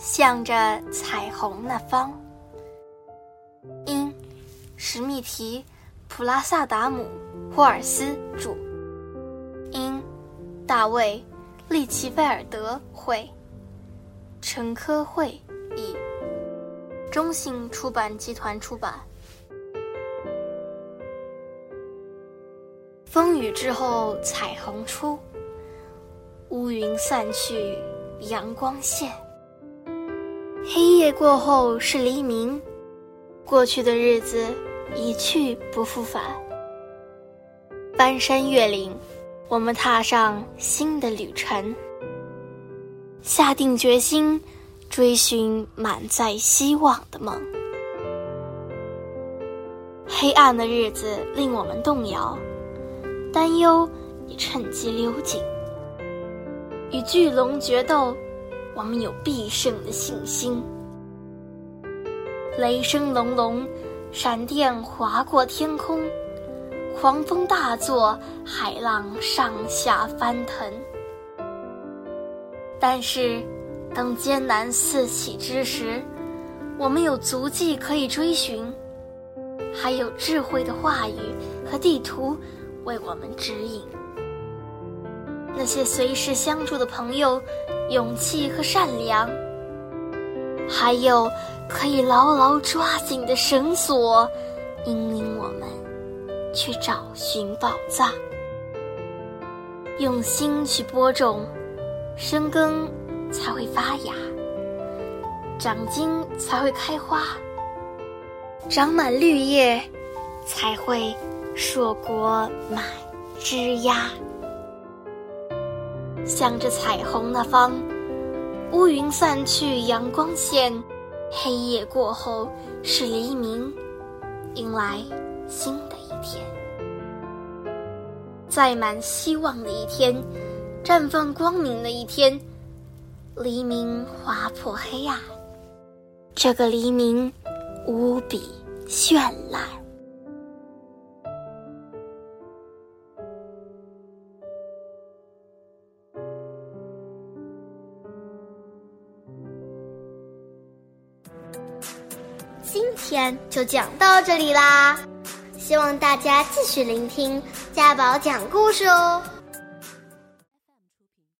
向着彩虹那方。因史密提·普拉萨达姆·霍尔斯著，因大卫·利奇菲尔德绘，陈科会译，中信出版集团出版。风雨之后，彩虹出；乌云散去，阳光现。黑夜过后是黎明，过去的日子一去不复返。翻山越岭，我们踏上新的旅程，下定决心追寻满载希望的梦。黑暗的日子令我们动摇，担忧也趁机溜进。与巨龙决斗。我们有必胜的信心。雷声隆隆，闪电划过天空，狂风大作，海浪上下翻腾。但是，当艰难四起之时，我们有足迹可以追寻，还有智慧的话语和地图为我们指引。那些随时相助的朋友。勇气和善良，还有可以牢牢抓紧的绳索，引领我们去找寻宝藏。用心去播种，生根才会发芽，长茎才会开花，长满绿叶才会硕果满枝桠。向着彩虹那方，乌云散去，阳光现，黑夜过后是黎明，迎来新的一天，载满希望的一天，绽放光明的一天，黎明划破黑暗，这个黎明无比绚烂。今天就讲到这里啦，希望大家继续聆听家宝讲故事哦。